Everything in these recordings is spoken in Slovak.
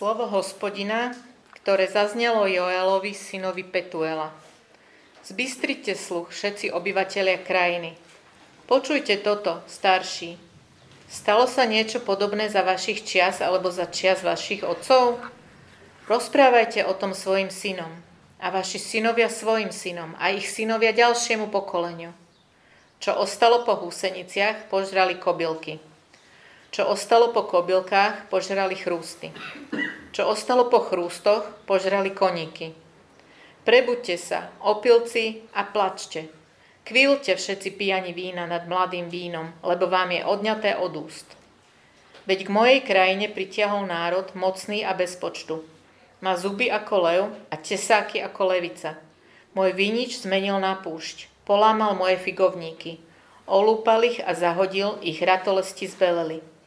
Slovo hospodina, ktoré zaznelo Joelovi, synovi Petuela. Zbystrite sluch, všetci obyvatelia krajiny. Počujte toto, starší. Stalo sa niečo podobné za vašich čias alebo za čias vašich otcov? Rozprávajte o tom svojim synom a vaši synovia svojim synom a ich synovia ďalšiemu pokoleniu. Čo ostalo po húseniciach, požrali kobylky. Čo ostalo po kobylkách, požrali chrústy. Čo ostalo po chrústoch, požrali koníky. Prebuďte sa, opilci, a plačte. Kvílte všetci pijani vína nad mladým vínom, lebo vám je odňaté od úst. Veď k mojej krajine pritiahol národ mocný a bez počtu. Má zuby ako lev a tesáky ako levica. Môj vinič zmenil na púšť, polámal moje figovníky. Olúpal ich a zahodil, ich ratolesti zbeleli.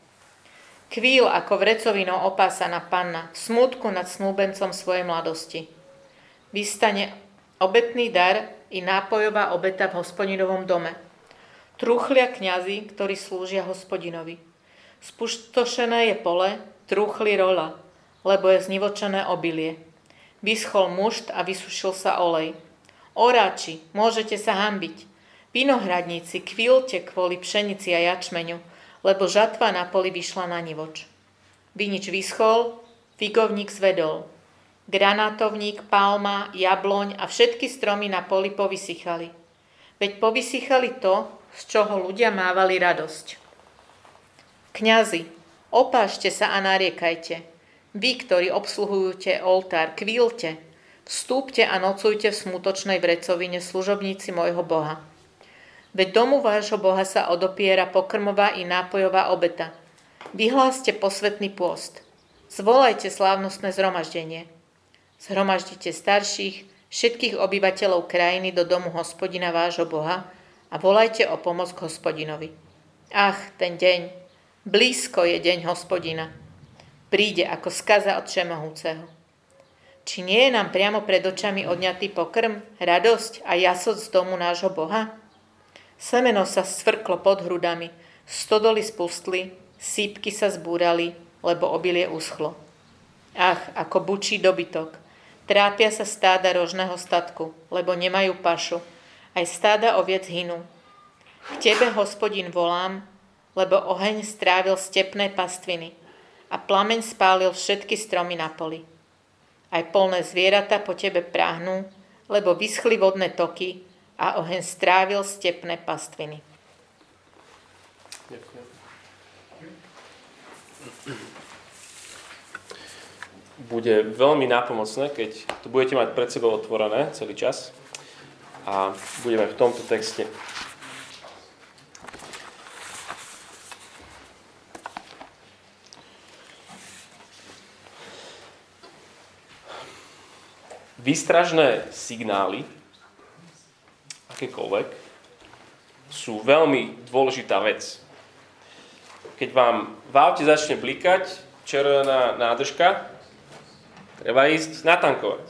Kvíl ako vrecovinou opásaná panna, v smutku nad snúbencom svojej mladosti. Vystane obetný dar i nápojová obeta v hospodinovom dome. Truchlia kňazi, ktorí slúžia hospodinovi. Spustošené je pole, truchli rola, lebo je znivočené obilie. Vyschol mušt a vysušil sa olej. Oráči, môžete sa hambiť. Vinohradníci, kvílte kvôli pšenici a jačmeňu, lebo žatva na poli vyšla na nivoč. Vinič vyschol, figovník zvedol. Granátovník, palma, jabloň a všetky stromy na poli povysychali. Veď povysychali to, z čoho ľudia mávali radosť. Kňazi, opášte sa a nariekajte. Vy, ktorí obsluhujete oltár, kvílte, vstúpte a nocujte v smutočnej vrecovine služobníci môjho Boha. Veď domu vášho Boha sa odopiera pokrmová i nápojová obeta. Vyhláste posvetný pôst. Zvolajte slávnostné zhromaždenie. Zhromaždite starších, všetkých obyvateľov krajiny do domu hospodina vášho Boha a volajte o pomoc k hospodinovi. Ach, ten deň, blízko je deň hospodina. Príde ako skaza od Všemohúceho. Či nie je nám priamo pred očami odňatý pokrm, radosť a jasot z domu nášho Boha? Semeno sa svrklo pod hrudami, stodoly spustli, sípky sa zbúrali, lebo obilie uschlo. Ach, ako bučí dobytok. Trápia sa stáda rožného statku, lebo nemajú pašu. Aj stáda oviec hynú. K tebe, hospodin, volám, lebo oheň strávil stepné pastviny a plameň spálil všetky stromy na poli. Aj polné zvieratá po tebe práhnú, lebo vyschli vodné toky a oheň strávil stepné pastviny. Bude veľmi nápomocné, keď to budete mať pred sebou otvorené celý čas a budeme v tomto texte. Výstražné signály akékoľvek, sú veľmi dôležitá vec. Keď vám v aute začne blikať červená nádržka, treba ísť natankovať.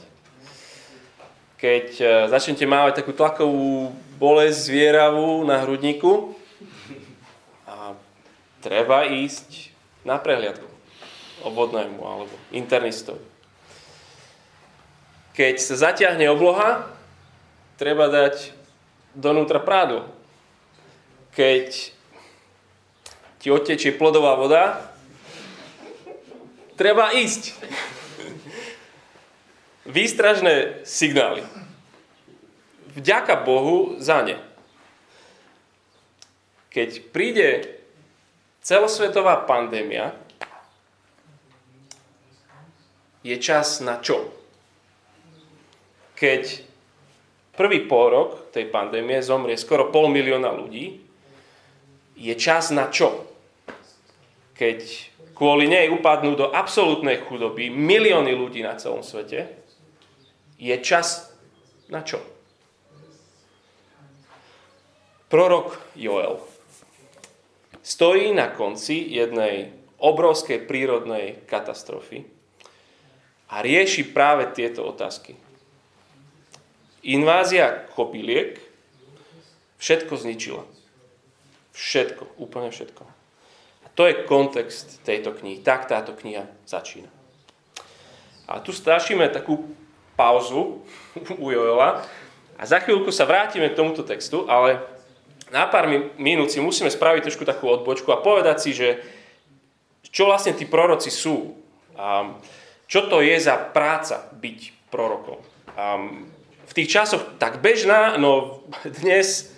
Keď e, začnete mávať takú tlakovú bolesť zvieravú na hrudníku, a treba ísť na prehliadku obvodnému alebo internistovi. Keď sa zatiahne obloha, treba dať donútra prádlo. Keď ti odtečie plodová voda, treba ísť. Výstražné signály. Vďaka Bohu za ne. Keď príde celosvetová pandémia, je čas na čo? Keď prvý rok tej pandémie zomrie skoro pol milióna ľudí, je čas na čo? Keď kvôli nej upadnú do absolútnej chudoby milióny ľudí na celom svete, je čas na čo? Prorok Joel stojí na konci jednej obrovskej prírodnej katastrofy a rieši práve tieto otázky. Invázia kopiliek všetko zničila. Všetko, úplne všetko. A to je kontext tejto knihy. Tak táto kniha začína. A tu stášime takú pauzu u Joela a za chvíľku sa vrátime k tomuto textu, ale na pár minút si musíme spraviť trošku takú odbočku a povedať si, že čo vlastne tí proroci sú. A čo to je za práca byť prorokom. A v tých časoch tak bežná, no dnes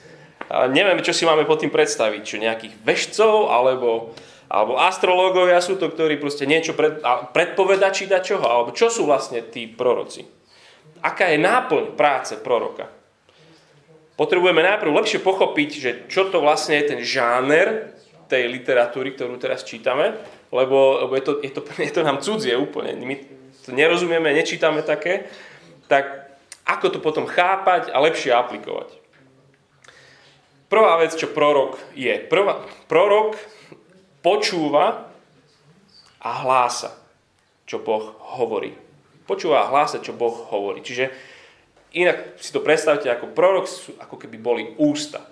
nevieme, čo si máme pod tým predstaviť. Čo nejakých vešcov, alebo, alebo astrológovia sú to, ktorí proste niečo pred, predpovedači da čoho, alebo čo sú vlastne tí proroci. Aká je náplň práce proroka? Potrebujeme najprv lepšie pochopiť, že čo to vlastne je ten žáner tej literatúry, ktorú teraz čítame, lebo, lebo je, to, je, to, je to nám cudzie úplne. My to nerozumieme, nečítame také, tak ako to potom chápať a lepšie aplikovať. Prvá vec, čo prorok je. Prvá, prorok počúva a hlása, čo Boh hovorí. Počúva a hlása, čo Boh hovorí. Čiže inak si to predstavte ako prorok sú ako keby boli ústa.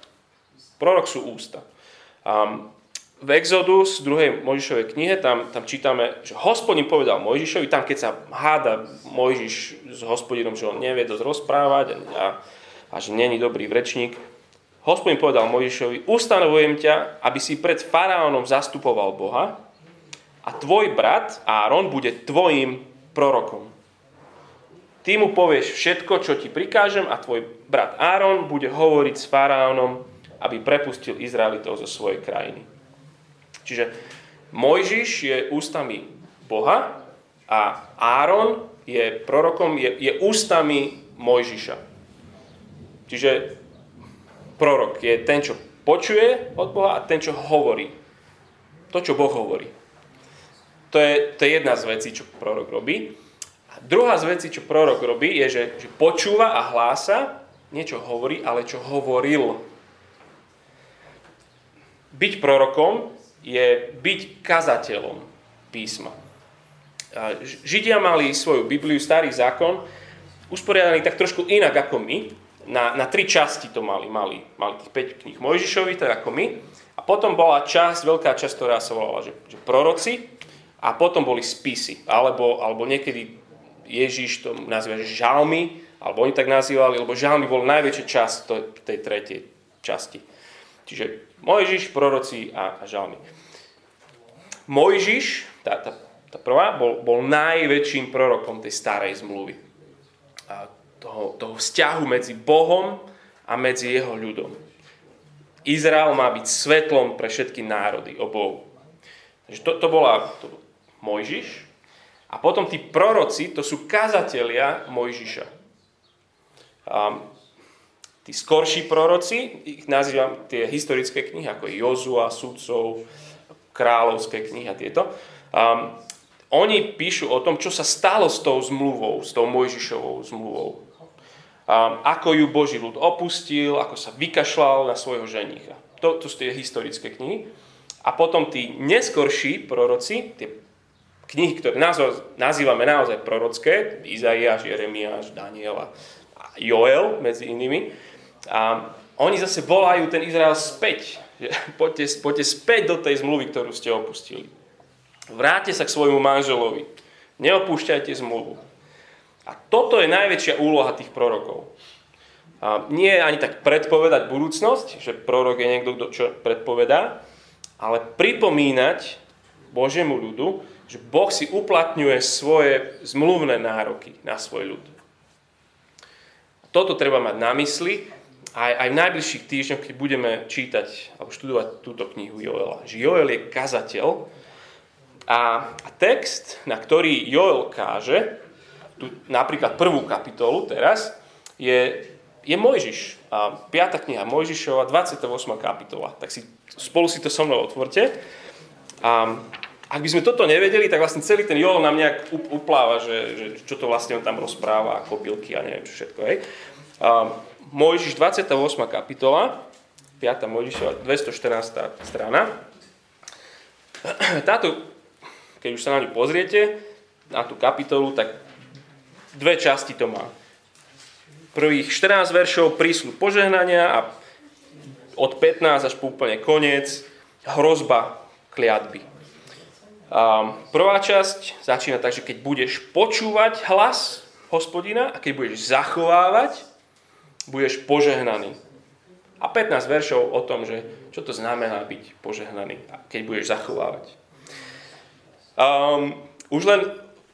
Prorok sú ústa. Um, v Exodus, druhej Mojžišovej knihe, tam, tam čítame, že hospodin povedal Mojžišovi, tam keď sa háda Mojžiš s hospodinom, že on nevie dosť rozprávať a, a že není dobrý rečník, hospodin povedal Mojžišovi, ustanovujem ťa, aby si pred faraónom zastupoval Boha a tvoj brat Áron bude tvojim prorokom. Ty mu povieš všetko, čo ti prikážem a tvoj brat Áron bude hovoriť s faraónom, aby prepustil Izraelitov zo svojej krajiny. Čiže Mojžiš je ústami Boha a Áron je prorokom, je, je ústami Mojžiša. Čiže prorok je ten, čo počuje od Boha a ten, čo hovorí. To, čo Boh hovorí. To je, to je jedna z vecí, čo prorok robí. A druhá z vecí, čo prorok robí, je, že, že počúva a hlása, niečo hovorí, ale čo hovoril. Byť prorokom je byť kazateľom písma. Židia mali svoju Bibliu, starý zákon, usporiadaný tak trošku inak ako my. Na, na tri časti to mali. Mali, mali tých 5 kníh Mojžišovi, tak ako my. A potom bola časť, veľká časť, ktorá sa volala, že, že proroci. A potom boli spisy. Alebo, alebo niekedy Ježiš to nazýva, že žalmy, alebo oni tak nazývali, lebo žalmy bol najväčšia časť tej tretej časti. Čiže Mojžiš, proroci a, a žalmy. Mojžiš, tá, tá, tá prvá, bol, bol najväčším prorokom tej starej zmluvy. A toho, toho vzťahu medzi Bohom a medzi jeho ľudom. Izrael má byť svetlom pre všetky národy o Bohu. Takže to, to bola to bol Mojžiš. A potom tí proroci, to sú kazatelia Mojžiša. A tí skorší proroci, ich nazývam tie historické knihy, ako Jozua, Sudcov, kráľovské knihy a tieto. Um, oni píšu o tom, čo sa stalo s tou zmluvou, s tou Mojžišovou zmluvou. Um, ako ju Boží ľud opustil, ako sa vykašľal na svojho ženicha. To, to sú tie historické knihy. A potom tí neskorší proroci, tie knihy, ktoré nazývame naozaj prorocké, Izaiáš, Jeremiáš, Daniel a Joel medzi inými, a oni zase volajú ten Izrael späť. Poďte, poďte späť do tej zmluvy, ktorú ste opustili. Vráte sa k svojmu manželovi. Neopúšťajte zmluvu. A toto je najväčšia úloha tých prorokov. A nie ani tak predpovedať budúcnosť, že prorok je niekto, kto čo predpovedá, ale pripomínať Božiemu ľudu, že Boh si uplatňuje svoje zmluvné nároky na svoj ľud. Toto treba mať na mysli aj, aj v najbližších týždňoch, keď budeme čítať alebo študovať túto knihu Joela. Že Joel je kazateľ a, a text, na ktorý Joel káže, tu, napríklad prvú kapitolu teraz, je, je Mojžiš. A 5. kniha Mojžišova, 28. kapitola. Tak si, spolu si to so mnou otvorte. A ak by sme toto nevedeli, tak vlastne celý ten Joel nám nejak upláva, že, že čo to vlastne on tam rozpráva, kopilky a neviem čo všetko. Hej. A, Mojžiš 28. kapitola, 5. Mojžišova 214. strana. Táto, keď už sa na ňu pozriete, na tú kapitolu, tak dve časti to má. Prvých 14 veršov príslu požehnania a od 15 až po úplne koniec hrozba kliatby. Prvá časť začína tak, že keď budeš počúvať hlas hospodina a keď budeš zachovávať, budeš požehnaný. A 15 veršov o tom, že čo to znamená byť požehnaný, keď budeš zachovávať. Um, už len,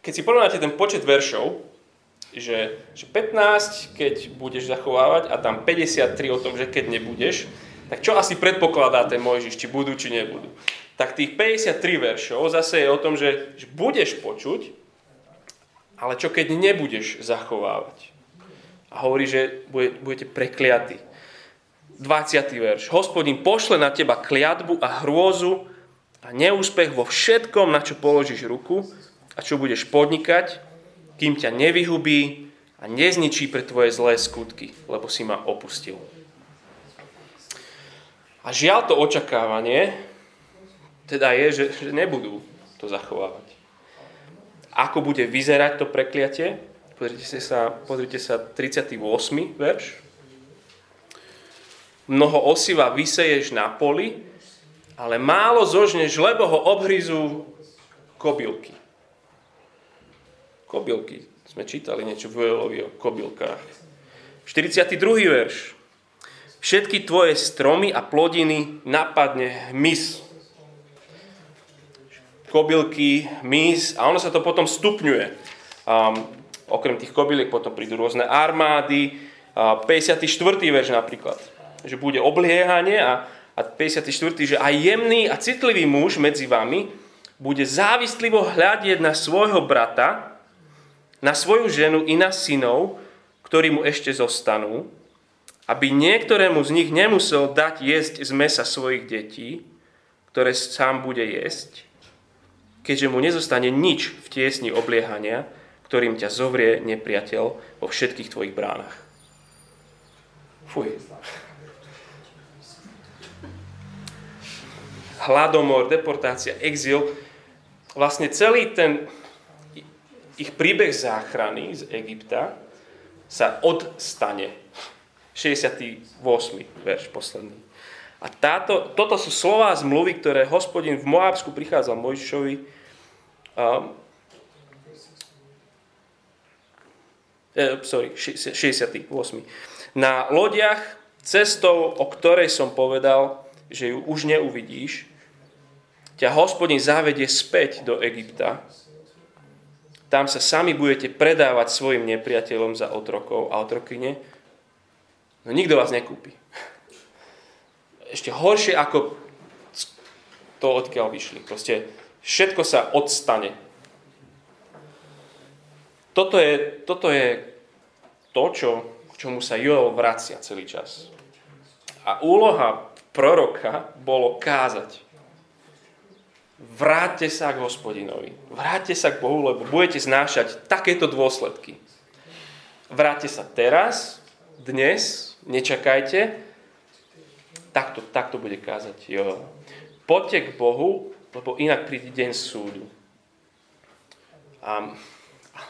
keď si porovnáte ten počet veršov, že, že 15, keď budeš zachovávať a tam 53 o tom, že keď nebudeš, tak čo asi predpokladá ten Mojžiš, či budú, či nebudú tak tých 53 veršov zase je o tom, že, že budeš počuť, ale čo keď nebudeš zachovávať. A hovorí, že budete prekliatí. 20. verš. Hospodin pošle na teba kliatbu a hrôzu a neúspech vo všetkom, na čo položíš ruku a čo budeš podnikať, kým ťa nevyhubí a nezničí pre tvoje zlé skutky, lebo si ma opustil. A žiaľ to očakávanie teda je, že, že nebudú to zachovávať. Ako bude vyzerať to prekliatie? Pozrite sa, pozrite sa 38. verš. Mnoho osiva vyseješ na poli, ale málo zožneš, lebo ho obhryzú kobylky. Kobylky. Sme čítali niečo v Joelovi o kobylkách. 42. verš. Všetky tvoje stromy a plodiny napadne hmyz kobylky, mys a ono sa to potom stupňuje. Um, okrem tých kobyliek potom prídu rôzne armády. Uh, 54. verš napríklad, že bude obliehanie a, a 54. že aj jemný a citlivý muž medzi vami bude závislivo hľadieť na svojho brata, na svoju ženu i na synov, ktorí mu ešte zostanú, aby niektorému z nich nemusel dať jesť z mesa svojich detí, ktoré sám bude jesť, keďže mu nezostane nič v tiesni obliehania, ktorým ťa zovrie nepriateľ vo všetkých tvojich bránach. Fuj. Hladomor, deportácia, exil, vlastne celý ten ich príbeh záchrany z Egypta sa odstane. 68. verš posledný. A táto, toto sú slová zmluvy, ktoré hospodin v Moábsku prichádzal Mojžišovi um, eh, sorry, 68. Na lodiach cestou, o ktorej som povedal, že ju už neuvidíš, ťa hospodin zavedie späť do Egypta. Tam sa sami budete predávať svojim nepriateľom za otrokov a otrokyne. No nikto vás nekúpi ešte horšie ako to, odkiaľ vyšli. Proste všetko sa odstane. Toto je, toto je to, čo, čomu sa Joel vracia celý čas. A úloha proroka bolo kázať. Vráťte sa k hospodinovi. Vráťte sa k Bohu, lebo budete znášať takéto dôsledky. Vráťte sa teraz, dnes, nečakajte, takto, takto bude kázať Jo. Poďte k Bohu, lebo inak príde deň súdu. A, a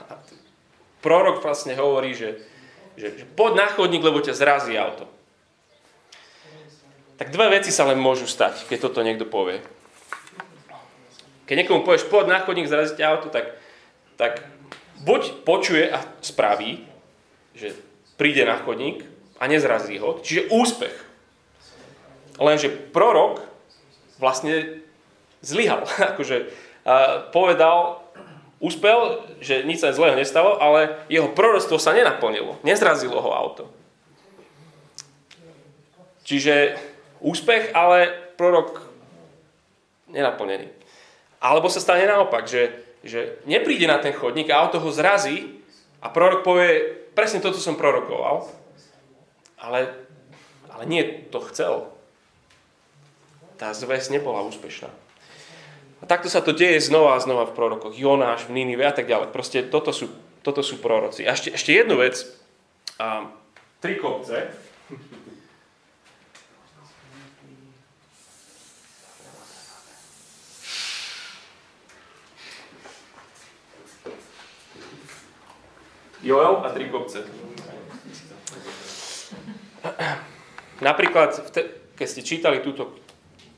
prorok vlastne hovorí, že, že, že poď na chodník, lebo ťa zrazí auto. Tak dve veci sa len môžu stať, keď toto niekto povie. Keď niekomu povieš, poď na chodník, zrazí ťa auto, tak, tak buď počuje a spraví, že príde na chodník a nezrazí ho, čiže úspech. Lenže prorok vlastne zlyhal. akože uh, povedal, uspel, že nič sa zlého nestalo, ale jeho proroctvo sa nenaplnilo. Nezrazilo ho auto. Čiže úspech, ale prorok nenaplnený. Alebo sa stane naopak, že, že nepríde na ten chodník a auto ho zrazí a prorok povie, presne to, čo som prorokoval, ale, ale nie to chcel tá zväz nebola úspešná. A takto sa to deje znova a znova v prorokoch. Jonáš, v Ninive a tak ďalej. Proste toto sú, toto sú proroci. A ešte, ešte jednu vec. A, tri kopce. Joel a tri kopce. Napríklad, keď ste čítali túto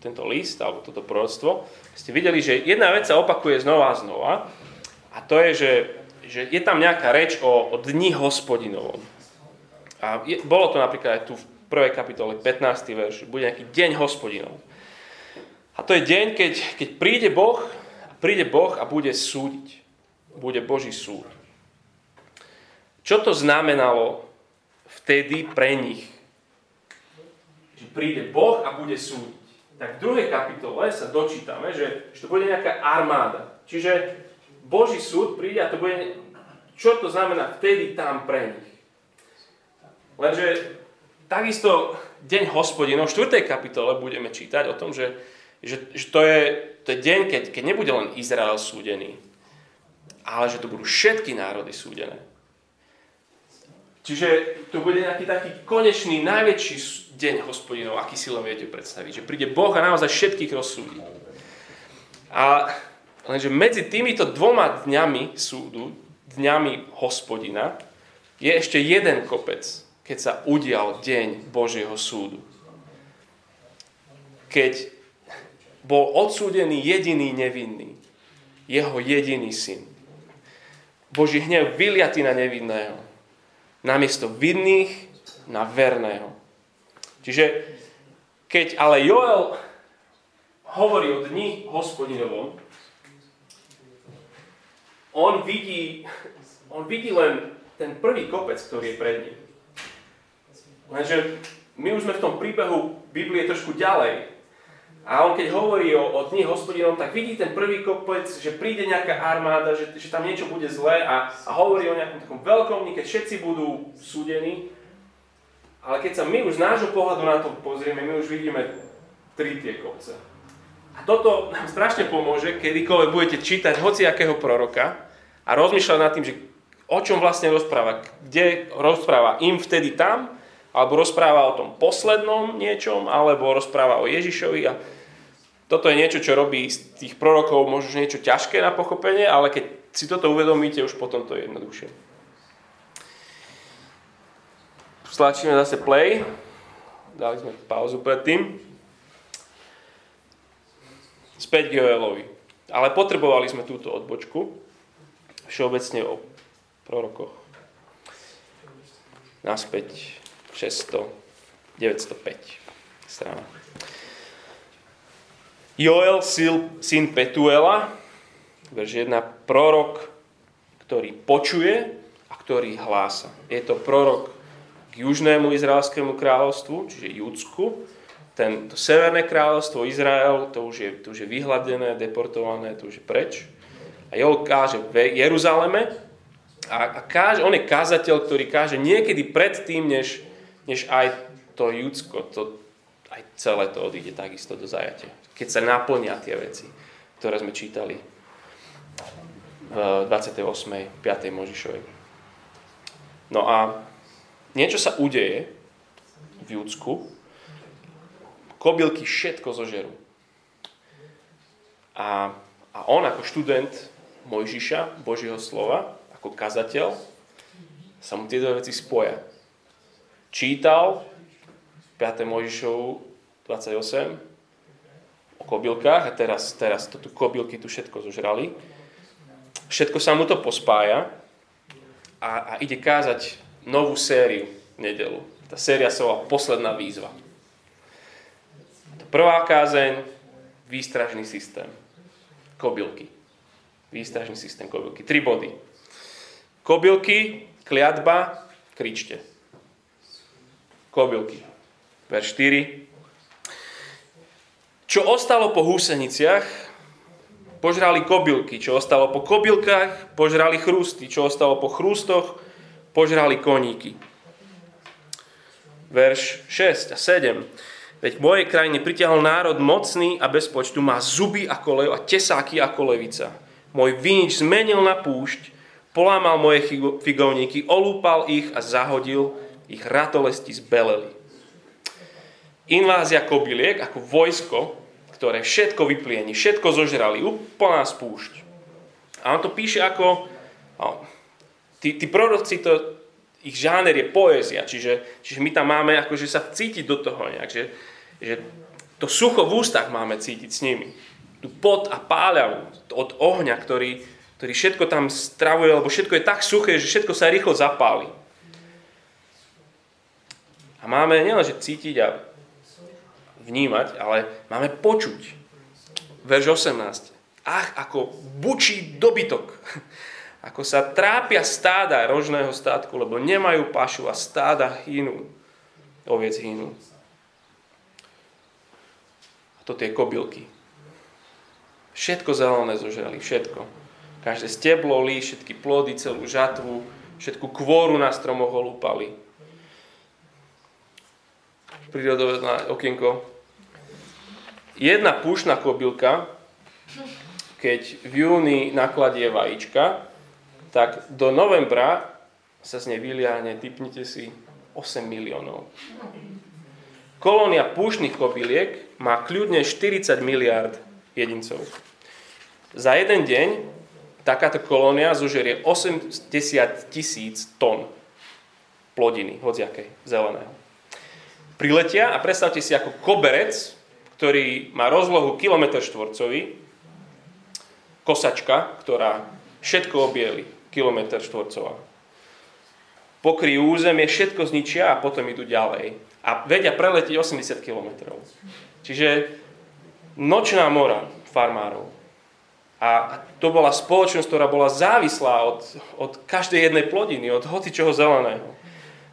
tento list alebo toto proroctvo, ste videli, že jedna vec sa opakuje znova a znova a to je, že, že je tam nejaká reč o, o dni hospodinovom. A je, bolo to napríklad aj tu v prvej kapitole, 15. verš, bude nejaký deň hospodinov. A to je deň, keď, keď príde Boh, príde Boh a bude súdiť. Bude Boží súd. Čo to znamenalo vtedy pre nich? Že príde Boh a bude súdiť. Tak v druhej kapitole sa dočítame, že, že to bude nejaká armáda. Čiže Boží súd príde a to bude... Čo to znamená vtedy tam pre nich? Lenže takisto deň hospodinov, v 4. kapitole budeme čítať o tom, že, že, že to, je, to je deň, keď, keď nebude len Izrael súdený, ale že to budú všetky národy súdené. Čiže to bude nejaký taký konečný, najväčší deň hospodinov, aký si len viete predstaviť. Že príde Boh a naozaj všetkých rozsúdi. A lenže medzi týmito dvoma dňami súdu, dňami hospodina, je ešte jeden kopec, keď sa udial deň Božieho súdu. Keď bol odsúdený jediný nevinný, jeho jediný syn. Boží hnev vyliatý na nevinného namiesto vinných na verného. Čiže keď ale Joel hovorí o dni hospodinovom, on vidí, on vidí len ten prvý kopec, ktorý je pred ním. Lenže my už sme v tom príbehu Biblie trošku ďalej. A on keď hovorí o, o dni hospodinom, tak vidí ten prvý kopec, že príde nejaká armáda, že, že tam niečo bude zlé a, a hovorí o nejakom takom veľkom dni, keď všetci budú súdení. Ale keď sa my už z nášho pohľadu na to pozrieme, my už vidíme tri tie kopce. A toto nám strašne pomôže, kedykoľvek budete čítať hociakého proroka a rozmýšľať nad tým, že o čom vlastne rozpráva, kde rozpráva im vtedy tam, alebo rozpráva o tom poslednom niečom, alebo rozpráva o Ježišovi. A toto je niečo, čo robí z tých prorokov možno niečo ťažké na pochopenie, ale keď si toto uvedomíte, už potom to je jednoduchšie. Stlačíme zase play. Dali sme pauzu predtým. Späť k Joelovi. Ale potrebovali sme túto odbočku. Všeobecne o prorokoch. Naspäť 600, 905 strana. Joel, syn Petuela, verš 1, prorok, ktorý počuje a ktorý hlása. Je to prorok k južnému izraelskému kráľovstvu, čiže Judsku. Ten, to severné kráľovstvo Izrael, to už, je, to už je vyhladené, deportované, to už je preč. A Joel káže v Jeruzaleme a, a káže, on je kázateľ, ktorý káže niekedy predtým, než než aj to Judsko, to, aj celé to odíde takisto do zajatia. Keď sa naplnia tie veci, ktoré sme čítali v 28. 5. Možišovej. No a niečo sa udeje v Judsku, kobylky všetko zožerú. A, a on ako študent Mojžiša, Božieho slova, ako kazateľ, sa mu tieto veci spoja čítal 5. Mojžišovu 28 o kobylkách a teraz, teraz to tu kobylky tu všetko zožrali. Všetko sa mu to pospája a, a ide kázať novú sériu v nedelu. Tá séria sa volá Posledná výzva. Prvá kázeň, výstražný systém. Kobylky. Výstražný systém kobylky. Tri body. Kobylky, kliatba, kričte kobylky. Verš 4. Čo ostalo po húseniciach, požrali kobylky. Čo ostalo po kobylkách, požrali chrústy. Čo ostalo po chrústoch, požrali koníky. Verš 6 a 7. Veď v mojej krajine pritiahol národ mocný a bez počtu, má zuby ako lev a tesáky ako levica. Môj vinič zmenil na púšť, polámal moje figovníky, olúpal ich a zahodil ich ratolesti zbeleli. Invázia kobyliek ako vojsko, ktoré všetko vyplieni, všetko zožrali, úplná spúšť. A on to píše ako... No, tí, tí proroci, to, ich žáner je poézia, čiže, čiže my tam máme akože sa cítiť do toho nejak, že, že To sucho v ústach máme cítiť s nimi. Tu pot a páľavu od ohňa, ktorý, ktorý všetko tam stravuje, lebo všetko je tak suché, že všetko sa rýchlo zapáli. A máme nielenže cítiť a vnímať, ale máme počuť. Verš 18. Ach, ako bučí dobytok. Ako sa trápia stáda rožného státku, lebo nemajú pašu a stáda hynú. Oviec hynú. A to tie kobylky. Všetko zelené zožrali, všetko. Každé steblo, lí, všetky plody, celú žatvu, všetku kvoru na stromoch olúpali. Prírodové okienko. Jedna pušná kobylka, keď v júni nakladie vajíčka, tak do novembra sa z nej vyliahne, typnite si, 8 miliónov. Kolónia púšnych kobyliek má kľudne 40 miliard jedincov. Za jeden deň takáto kolónia zožerie 80 tisíc tón plodiny, hociakej, zeleného. Priletia a predstavte si ako koberec, ktorý má rozlohu kilometr štvorcový, kosačka, ktorá všetko obieli, kilometr štvorcová. Pokryjú územie, všetko zničia a potom idú ďalej. A vedia preletiť 80 km. Čiže nočná mora farmárov. A to bola spoločnosť, ktorá bola závislá od, od každej jednej plodiny, od hoci čoho zeleného.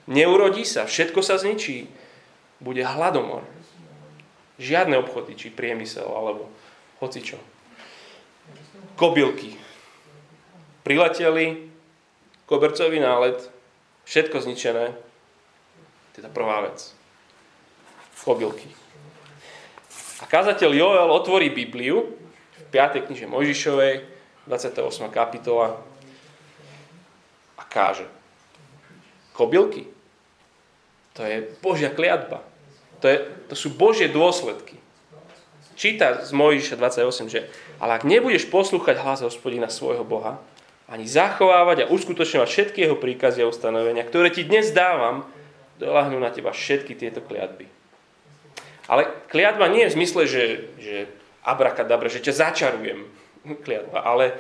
Neurodí sa, všetko sa zničí. Bude hladomor. Žiadne obchody, či priemysel, alebo hoci čo. Kobylky prileteli, kobercový nálet, všetko zničené. Teda prvá vec. Kobylky. A kazateľ Joel otvorí Bibliu v 5. kniže Mojžišovej, 28. kapitola a káže. Kobylky. To je Božia kliatba. To, je, to sú Božie dôsledky. Číta z Mojžiša 28, že ale ak nebudeš poslúchať hlas hospodina svojho Boha, ani zachovávať a uskutočňovať všetky jeho príkazy a ustanovenia, ktoré ti dnes dávam, dolahnú na teba všetky tieto kliatby. Ale kliatba nie je v zmysle, že, že abrakadabra, že ťa začarujem, kliatba, ale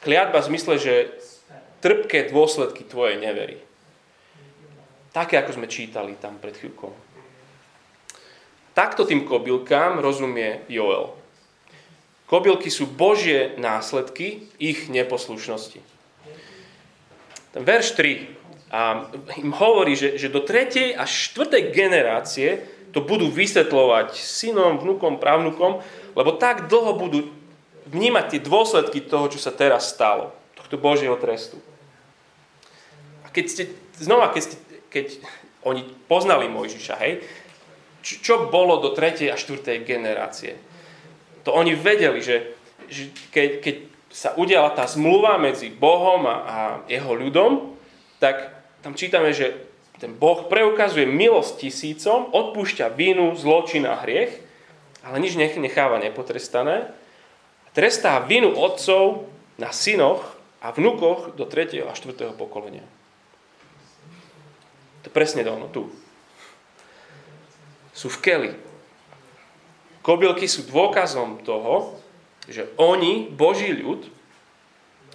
kliatba v zmysle, že trpké dôsledky tvojej nevery. Také, ako sme čítali tam pred chvíľkou. Takto tým kobylkám rozumie Joel. Kobylky sú Božie následky ich neposlušnosti. Ten verš 3 a im hovorí, že, že do 3. až 4. generácie to budú vysvetľovať synom, vnukom, právnukom, lebo tak dlho budú vnímať tie dôsledky toho, čo sa teraz stalo, tohto Božieho trestu. A keď ste, znova, keď, ste, keď oni poznali Mojžiša, hej, čo, bolo do 3. a 4. generácie? to oni vedeli, že, že keď, keď sa udiala tá zmluva medzi Bohom a, a jeho ľudom, tak tam čítame, že ten Boh preukazuje milosť tisícom, odpúšťa vinu, zločin a hriech, ale nič necháva nepotrestané. Trestá vinu otcov na synoch a vnukoch do 3. a 4. pokolenia. To presne ono tu. Sú v keli. Kobylky sú dôkazom toho, že oni, Boží ľud,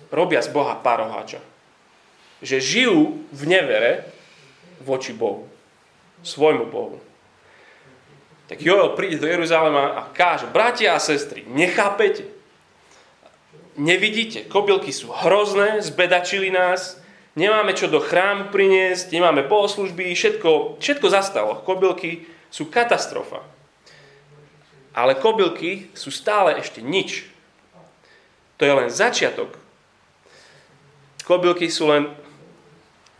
robia z Boha paroháča. Že žijú v nevere voči Bohu. Svojmu Bohu. Tak Joel príde do Jeruzalema a káže, bratia a sestry, nechápete? Nevidíte, kobylky sú hrozné, zbedačili nás, nemáme čo do chrámu priniesť, nemáme bohoslužby, všetko, všetko zastalo. Kobylky sú katastrofa. Ale kobylky sú stále ešte nič. To je len začiatok. Kobylky sú len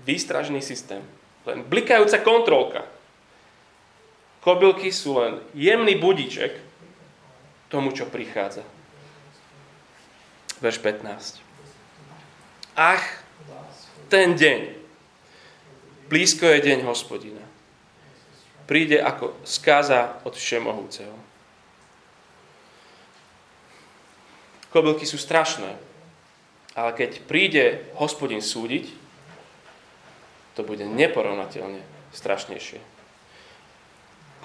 výstražný systém. Len blikajúca kontrolka. Kobylky sú len jemný budíček tomu, čo prichádza. Verš 15. Ach, ten deň. Blízko je deň hospodina. Príde ako skáza od Všemohúceho. Kobylky sú strašné, ale keď príde hospodin súdiť, to bude neporovnateľne strašnejšie.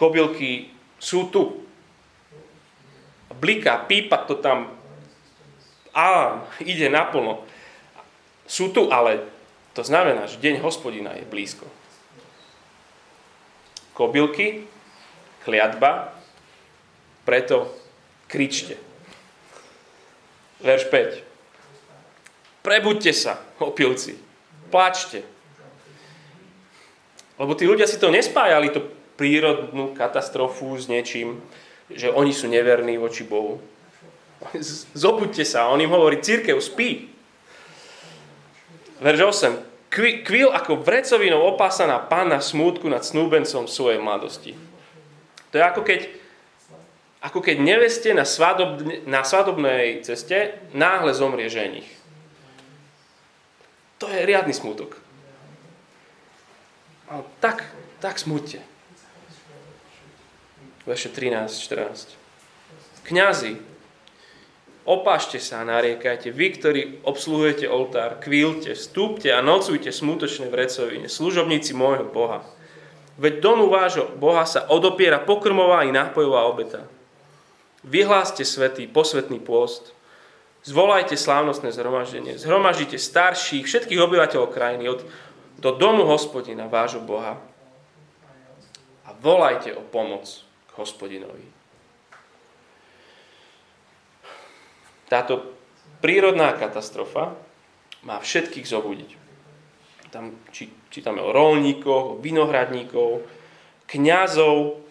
Kobylky sú tu bliká, pípa to tam a ide naplno. Sú tu, ale to znamená, že deň hospodina je blízko. Kobylky, kliatba, preto kričte. Verš 5. Prebuďte sa, opilci. Plačte. Lebo tí ľudia si to nespájali, to prírodnú katastrofu s niečím, že oni sú neverní voči Bohu. Zobuďte sa. On im hovorí, církev spí. Verš 8. Kvíl ako vrecovinou opásaná pána smútku nad snúbencom svojej mladosti. To je ako keď ako keď neveste na, svadobne, na svadobnej ceste náhle zomrie ženich. To je riadny smutok. Ale tak, tak smúťte. Verše 13, 14. Kňazi, opášte sa a nariekajte, vy, ktorí obsluhujete oltár, kvílte, vstúpte a nocujte smutočné vrecovine, služobníci môjho Boha. Veď domu vášho Boha sa odopiera pokrmová i nápojová obeta. Vyhláste svetý, posvetný pôst. Zvolajte slávnostné zhromaždenie. Zhromaždite starších, všetkých obyvateľov krajiny od, do domu hospodina, vášho Boha. A volajte o pomoc k hospodinovi. Táto prírodná katastrofa má všetkých zobudiť. Tam či, čítame o rolníkoch, o vinohradníkov, kňazov,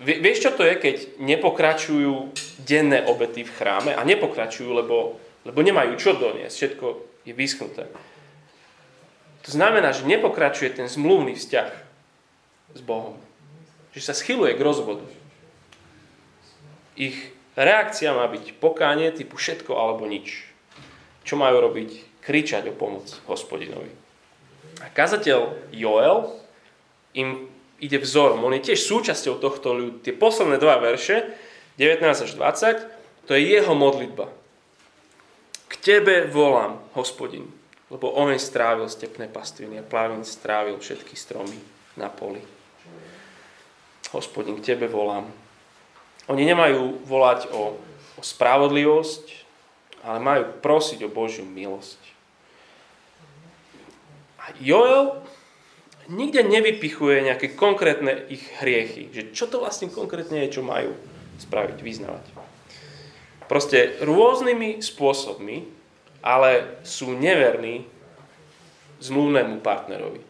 Vieš, čo to je, keď nepokračujú denné obety v chráme a nepokračujú, lebo, lebo nemajú čo doniesť, všetko je vyschnuté. To znamená, že nepokračuje ten zmluvný vzťah s Bohom. Že sa schyluje k rozvodu. Ich reakcia má byť pokánie typu všetko alebo nič. Čo majú robiť? Kričať o pomoc hospodinovi. A kazateľ Joel im ide vzorom. On je tiež súčasťou tohto ľudu. Tie posledné dva verše, 19 až 20, to je jeho modlitba. K tebe volám, hospodin, lebo on strávil stepné pastviny a plávin strávil všetky stromy na poli. Hospodin, k tebe volám. Oni nemajú volať o, o spravodlivosť, ale majú prosiť o Božiu milosť. A Joel nikde nevypichuje nejaké konkrétne ich hriechy. Že čo to vlastne konkrétne je, čo majú spraviť, vyznávať. Proste rôznymi spôsobmi, ale sú neverní zmluvnému partnerovi.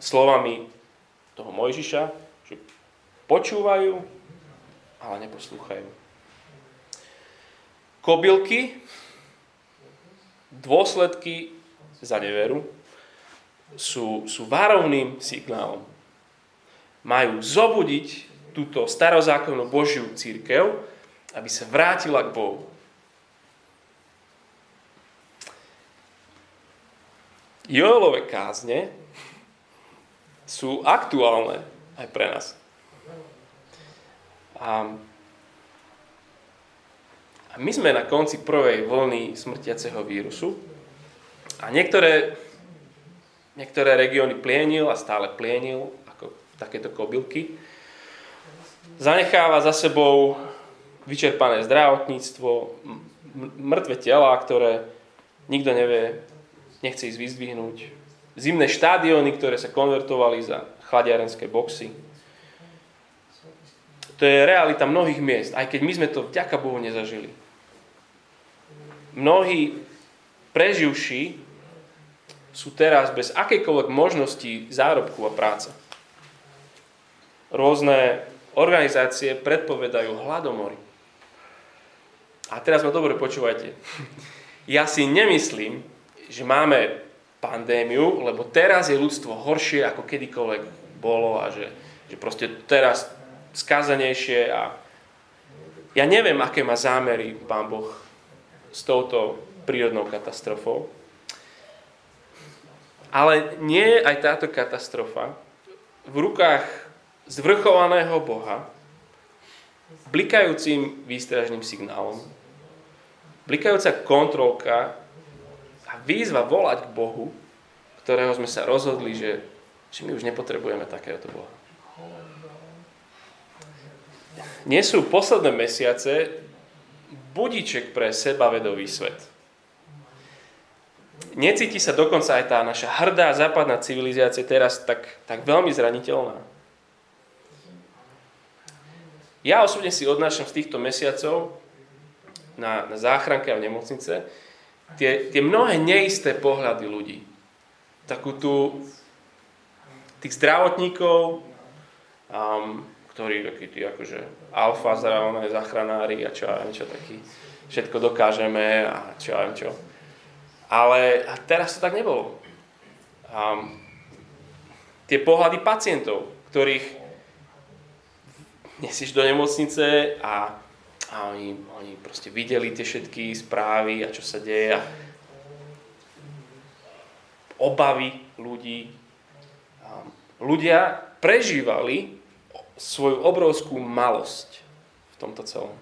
Slovami toho Mojžiša, počúvajú, ale neposlúchajú. Kobylky, dôsledky za neveru, sú, sú varovným signálom. Majú zobudiť túto starozákonnú Božiu církev, aby sa vrátila k Bohu. Joelové kázne sú aktuálne aj pre nás. A, my sme na konci prvej vlny smrtiaceho vírusu a niektoré Niektoré regióny plienil a stále plienil, ako takéto kobylky. Zanecháva za sebou vyčerpané zdravotníctvo, mŕtve tela, ktoré nikto nevie, nechce ísť vyzdvihnúť. Zimné štádiony, ktoré sa konvertovali za chladiarenské boxy. To je realita mnohých miest, aj keď my sme to vďaka Bohu nezažili. Mnohí preživší sú teraz bez akejkoľvek možnosti zárobku a práce. Rôzne organizácie predpovedajú hladomory. A teraz ma dobre počúvajte. Ja si nemyslím, že máme pandémiu, lebo teraz je ľudstvo horšie ako kedykoľvek bolo a že, že proste teraz skazanejšie a ja neviem, aké má zámery Pán Boh s touto prírodnou katastrofou. Ale nie je aj táto katastrofa v rukách zvrchovaného Boha, blikajúcim výstražným signálom, blikajúca kontrolka a výzva volať k Bohu, ktorého sme sa rozhodli, že, že my už nepotrebujeme takéhoto Boha. Nie sú posledné mesiace budíček pre sebavedový svet. Necíti sa dokonca aj tá naša hrdá západná civilizácia teraz tak, tak veľmi zraniteľná. Ja osobne si odnášam z týchto mesiacov na, na záchranke a v nemocnice tie, tie mnohé neisté pohľady ľudí. Takú tu tých zdravotníkov, um, ktorí takí tí akože alfa zravené zachranári a čo ja čo taký, všetko dokážeme a čo ja čo. Ale teraz to tak nebolo. Um, tie pohľady pacientov, ktorých nesieš do nemocnice a, a oni, oni proste videli tie všetky správy a čo sa deje a obavy ľudí. Um, ľudia prežívali svoju obrovskú malosť v tomto celom.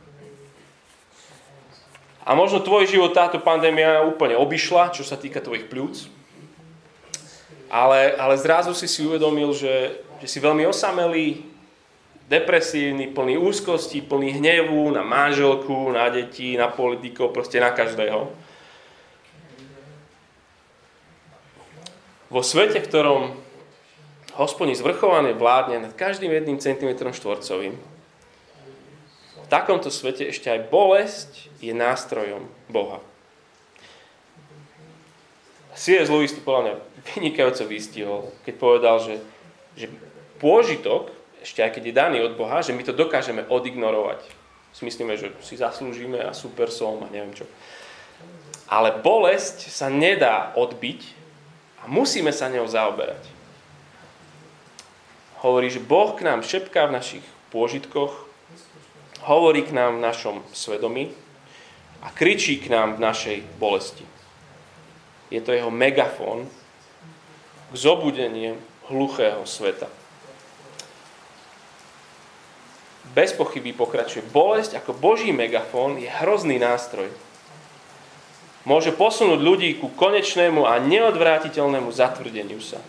A možno tvoj život táto pandémia úplne obišla, čo sa týka tvojich pľúc. Ale, ale zrazu si si uvedomil, že, že si veľmi osamelý, depresívny, plný úzkosti, plný hnevu na manželku, na deti, na politikov, proste na každého. Vo svete, v ktorom hospodin zvrchované vládne nad každým jedným centimetrom štvorcovým. V takomto svete ešte aj bolesť je nástrojom Boha. C.S. Lewis to podľa mňa vynikajúco vystihol, keď povedal, že, že pôžitok, ešte aj keď je daný od Boha, že my to dokážeme odignorovať. Myslíme, že si zaslúžime a super som a neviem čo. Ale bolesť sa nedá odbiť a musíme sa ňou zaoberať hovorí, že Boh k nám šepká v našich pôžitkoch, hovorí k nám v našom svedomí a kričí k nám v našej bolesti. Je to jeho megafón k zobudeniu hluchého sveta. Bez pochyby pokračuje. Bolesť ako Boží megafón je hrozný nástroj. Môže posunúť ľudí ku konečnému a neodvrátiteľnému zatvrdeniu sa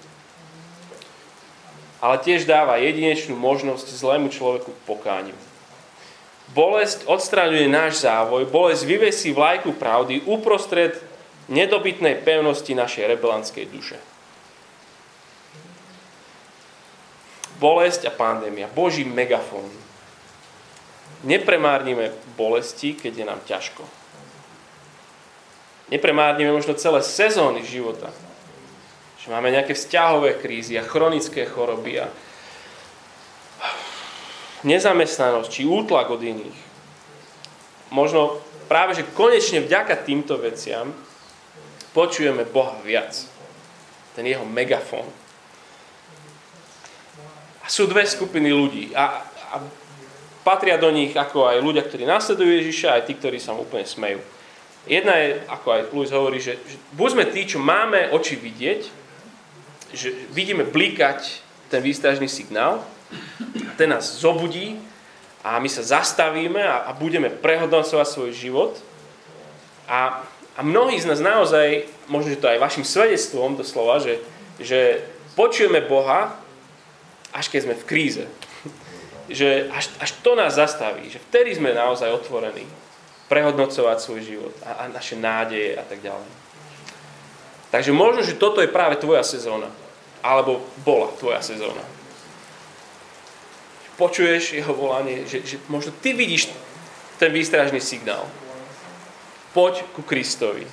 ale tiež dáva jedinečnú možnosť zlému človeku k pokániu. Bolesť odstraňuje náš závoj, bolesť vyvesí vlajku pravdy uprostred nedobytnej pevnosti našej rebelantskej duše. Bolesť a pandémia, Boží megafón. Nepremárnime bolesti, keď je nám ťažko. Nepremárnime možno celé sezóny života, že máme nejaké vzťahové krízy a chronické choroby a nezamestnanosť či útlak od iných. Možno práve, že konečne vďaka týmto veciam počujeme Boha viac. Ten jeho megafón. A sú dve skupiny ľudí. A, a patria do nich ako aj ľudia, ktorí nasledujú Ježiša, aj tí, ktorí sa mu úplne smejú. Jedna je, ako aj Luis hovorí, že, že buď sme tí, čo máme oči vidieť, že vidíme blikať ten výstražný signál, ten nás zobudí a my sa zastavíme a, a budeme prehodnocovať svoj život. A, a mnohí z nás naozaj, možno, že to aj vašim svedectvom doslova, že, že počujeme Boha, až keď sme v kríze. Že až, až to nás zastaví, že vtedy sme naozaj otvorení prehodnocovať svoj život a, a naše nádeje a tak ďalej. Takže možno, že toto je práve tvoja sezóna. Alebo bola tvoja sezóna. Počuješ jeho volanie, že, že možno ty vidíš ten výstražný signál. Poď ku Kristovi.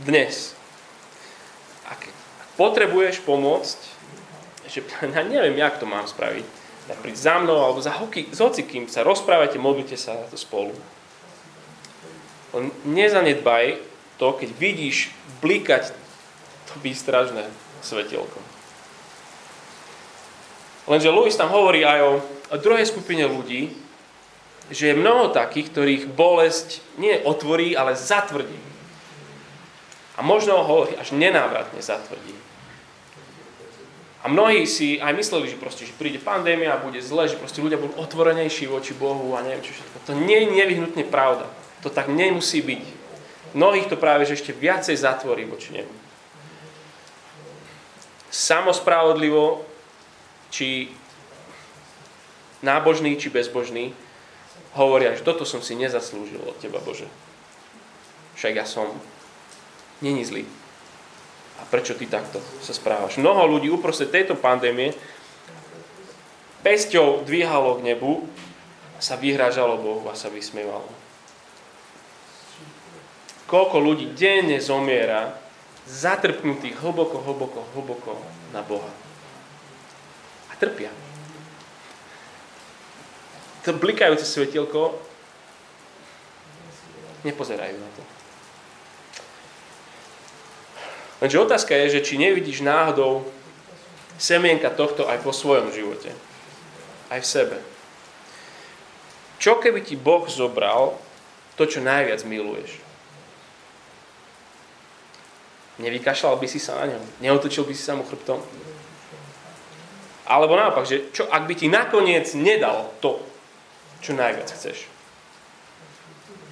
Dnes. Ak, ak potrebuješ pomôcť, že ja neviem, jak to mám spraviť, tak príď za mnou alebo za hoky, s hocikým sa rozprávajte, modlite sa na to spolu. Len nezanedbaj to, keď vidíš blikať to výstražné svetelko. Lenže Lewis tam hovorí aj o druhej skupine ľudí, že je mnoho takých, ktorých bolesť nie otvorí, ale zatvrdí. A možno ho až nenávratne zatvrdí. A mnohí si aj mysleli, že, proste, že príde pandémia a bude zle, že proste ľudia budú otvorenejší voči Bohu a neviem čo všetko. To nie je nevyhnutne pravda. To tak nemusí byť. Mnohých to práve že ešte viacej zatvorí voči nemu. Samospravodlivo či nábožný, či bezbožný, hovoria, že toto som si nezaslúžil od teba, Bože. Však ja som není zlý. A prečo ty takto sa správaš? Mnoho ľudí uprostred tejto pandémie pesťou dvíhalo k nebu, sa vyhrážalo Bohu a sa vysmievalo. Koľko ľudí denne zomiera zatrpnutých hlboko, hlboko, hlboko na Boha. A trpia. To blikajúce svetielko nepozerajú na to. Lenže otázka je, že či nevidíš náhodou semienka tohto aj po svojom živote. Aj v sebe. Čo keby ti Boh zobral to, čo najviac miluješ? Nevykašľal by si sa na ňom? Neotočil by si sa mu chrbtom? Alebo naopak, že čo ak by ti nakoniec nedal to, čo najviac chceš?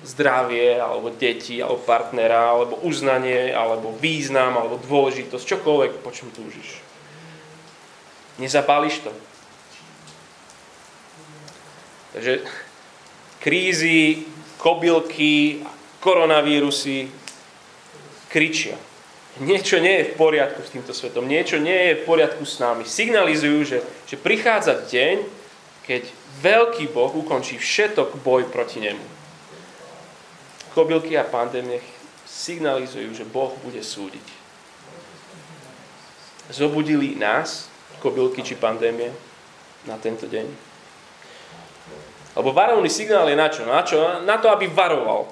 zdravie, alebo deti, alebo partnera, alebo uznanie, alebo význam, alebo dôležitosť, čokoľvek, po čom túžiš. Nezapáliš to. Takže krízy, kobylky, koronavírusy kričia. Niečo nie je v poriadku s týmto svetom, niečo nie je v poriadku s nami. Signalizujú, že, že prichádza deň, keď veľký Boh ukončí všetok boj proti nemu kobylky a pandémie signalizujú, že Boh bude súdiť. Zobudili nás, kobylky či pandémie, na tento deň. Lebo varovný signál je na čo? Na čo? Na to, aby varoval.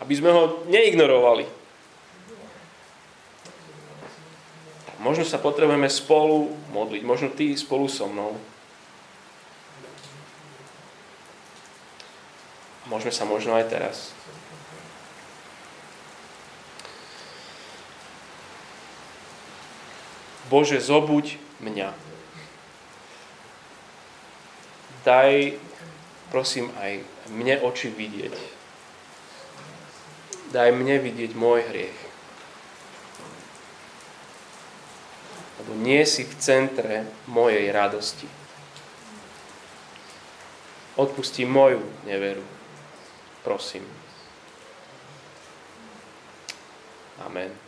Aby sme ho neignorovali. Možno sa potrebujeme spolu modliť. Možno ty spolu so mnou. Môžeme sa možno aj teraz. Bože, zobuď mňa. Daj, prosím, aj mne oči vidieť. Daj mne vidieť môj hriech. Lebo nie si v centre mojej radosti. Odpusti moju neveru. Prosím. Amen.